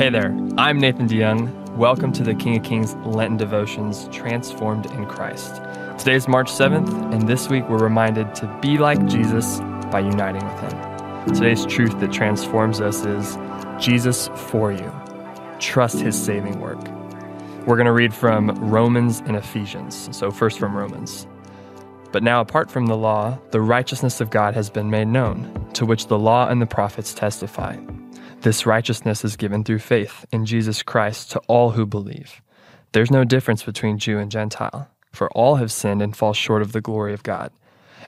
Hey there, I'm Nathan De Young. Welcome to the King of Kings Lenten Devotions Transformed in Christ. Today is March 7th, and this week we're reminded to be like Jesus by uniting with Him. Today's truth that transforms us is Jesus for you. Trust His saving work. We're going to read from Romans and Ephesians. So, first from Romans. But now, apart from the law, the righteousness of God has been made known, to which the law and the prophets testify. This righteousness is given through faith in Jesus Christ to all who believe. There's no difference between Jew and Gentile, for all have sinned and fall short of the glory of God,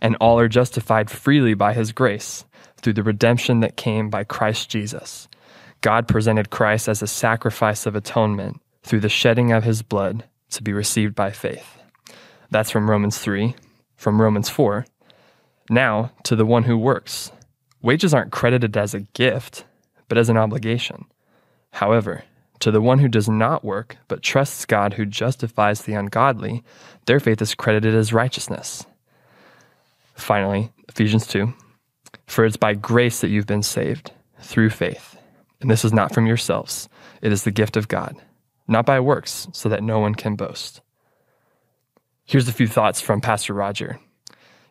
and all are justified freely by his grace through the redemption that came by Christ Jesus. God presented Christ as a sacrifice of atonement through the shedding of his blood to be received by faith. That's from Romans 3. From Romans 4. Now, to the one who works. Wages aren't credited as a gift but as an obligation. However, to the one who does not work, but trusts God who justifies the ungodly, their faith is credited as righteousness. Finally, Ephesians 2 For it's by grace that you've been saved, through faith. And this is not from yourselves, it is the gift of God, not by works, so that no one can boast. Here's a few thoughts from Pastor Roger.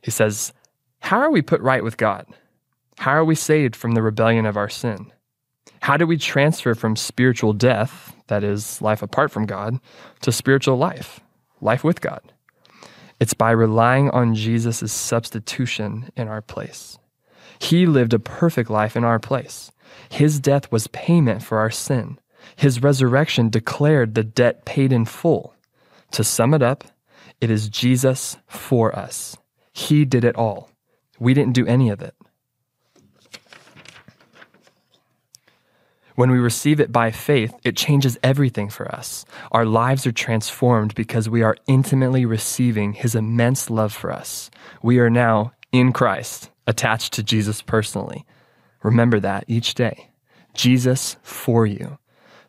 He says, How are we put right with God? How are we saved from the rebellion of our sin? How do we transfer from spiritual death, that is, life apart from God, to spiritual life, life with God? It's by relying on Jesus' substitution in our place. He lived a perfect life in our place. His death was payment for our sin. His resurrection declared the debt paid in full. To sum it up, it is Jesus for us. He did it all. We didn't do any of it. When we receive it by faith, it changes everything for us. Our lives are transformed because we are intimately receiving His immense love for us. We are now in Christ, attached to Jesus personally. Remember that each day. Jesus for you.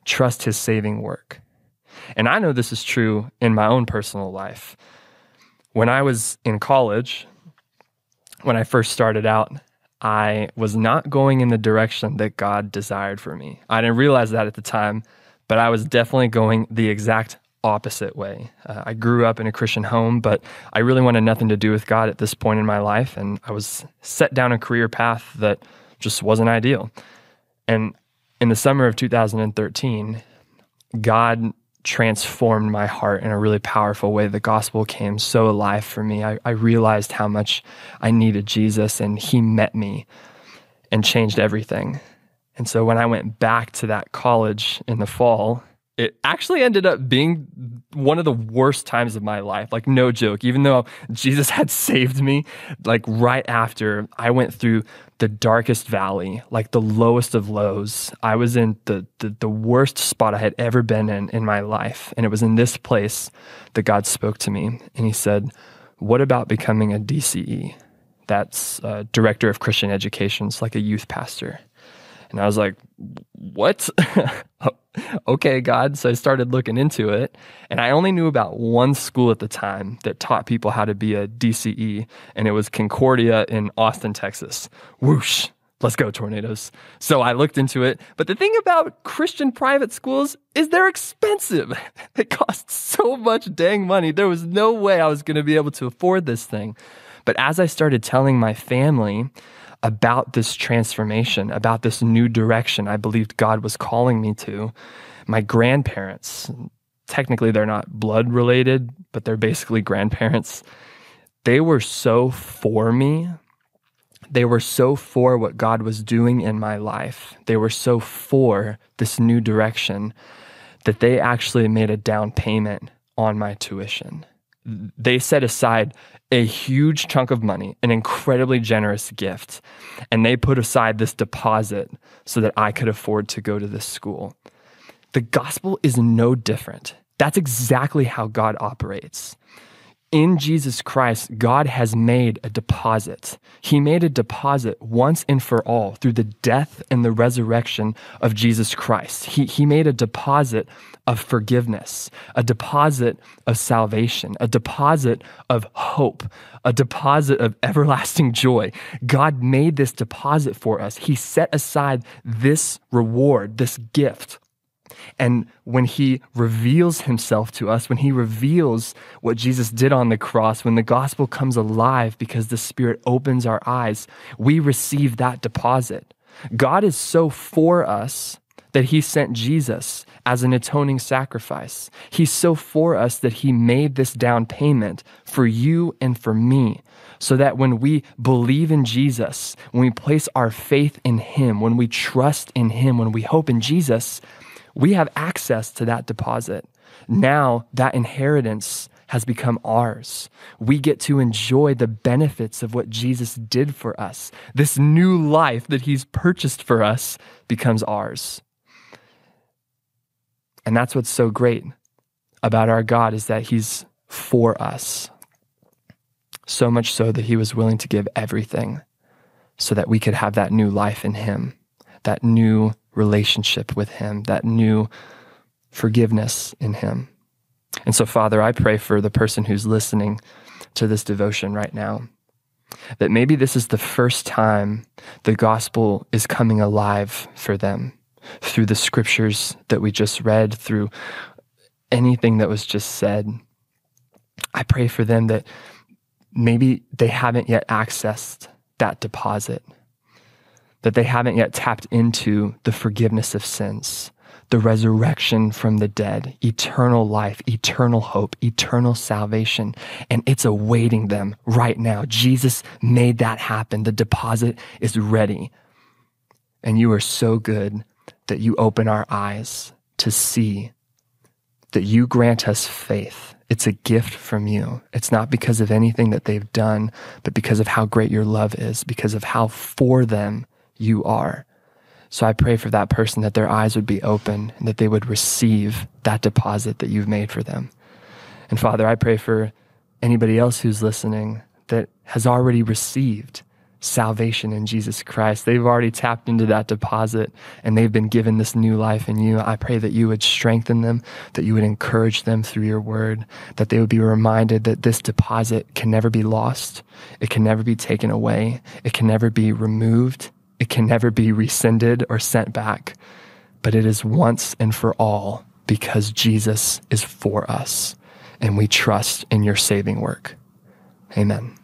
Trust His saving work. And I know this is true in my own personal life. When I was in college, when I first started out, I was not going in the direction that God desired for me. I didn't realize that at the time, but I was definitely going the exact opposite way. Uh, I grew up in a Christian home, but I really wanted nothing to do with God at this point in my life. And I was set down a career path that just wasn't ideal. And in the summer of 2013, God transformed my heart in a really powerful way. The gospel came so alive for me. I, I realized how much I needed Jesus, and He met me and changed everything. And so when I went back to that college in the fall, it actually ended up being one of the worst times of my life. Like, no joke. Even though Jesus had saved me, like, right after I went through the darkest valley, like the lowest of lows, I was in the, the, the worst spot I had ever been in in my life. And it was in this place that God spoke to me. And He said, What about becoming a DCE? That's uh, Director of Christian Education. It's like a youth pastor. And I was like, what? okay, God. So I started looking into it. And I only knew about one school at the time that taught people how to be a DCE, and it was Concordia in Austin, Texas. Whoosh. Let's go, tornadoes. So I looked into it. But the thing about Christian private schools is they're expensive. It costs so much dang money. There was no way I was going to be able to afford this thing. But as I started telling my family, about this transformation, about this new direction I believed God was calling me to. My grandparents, technically they're not blood related, but they're basically grandparents. They were so for me. They were so for what God was doing in my life. They were so for this new direction that they actually made a down payment on my tuition. They set aside a huge chunk of money, an incredibly generous gift, and they put aside this deposit so that I could afford to go to this school. The gospel is no different. That's exactly how God operates in Jesus Christ, God has made a deposit. He made a deposit once and for all through the death and the resurrection of Jesus Christ. He, he made a deposit of forgiveness, a deposit of salvation, a deposit of hope, a deposit of everlasting joy. God made this deposit for us. He set aside this reward, this gift And when he reveals himself to us, when he reveals what Jesus did on the cross, when the gospel comes alive because the Spirit opens our eyes, we receive that deposit. God is so for us that he sent Jesus as an atoning sacrifice. He's so for us that he made this down payment for you and for me. So that when we believe in Jesus, when we place our faith in him, when we trust in him, when we hope in Jesus, we have access to that deposit. Now that inheritance has become ours. We get to enjoy the benefits of what Jesus did for us. This new life that he's purchased for us becomes ours. And that's what's so great about our God is that he's for us. So much so that he was willing to give everything so that we could have that new life in him, that new relationship with him, that new forgiveness in him. And so, Father, I pray for the person who's listening to this devotion right now that maybe this is the first time the gospel is coming alive for them through the scriptures that we just read, through anything that was just said. I pray for them that maybe they haven't yet accessed that deposit, that they haven't yet tapped into the forgiveness of sins, the resurrection from the dead, eternal life, eternal hope, eternal salvation. And it's awaiting them right now. Jesus made that happen. The deposit is ready. And you are so good that you open our eyes to see, that you grant us faith. It's a gift from you. It's not because of anything that they've done, but because of how great your love is, because of how for them you are. So I pray for that person that their eyes would be open and that they would receive that deposit that you've made for them. And Father, I pray for anybody else who's listening that has already received salvation in Jesus Christ. They've already tapped into that deposit and they've been given this new life in you. I pray that you would strengthen them, that you would encourage them through your word, that they would be reminded that this deposit can never be lost. It can never be taken away. It can never be removed. It can never be rescinded or sent back. But it is once and for all because Jesus is for us and we trust in your saving work. Amen.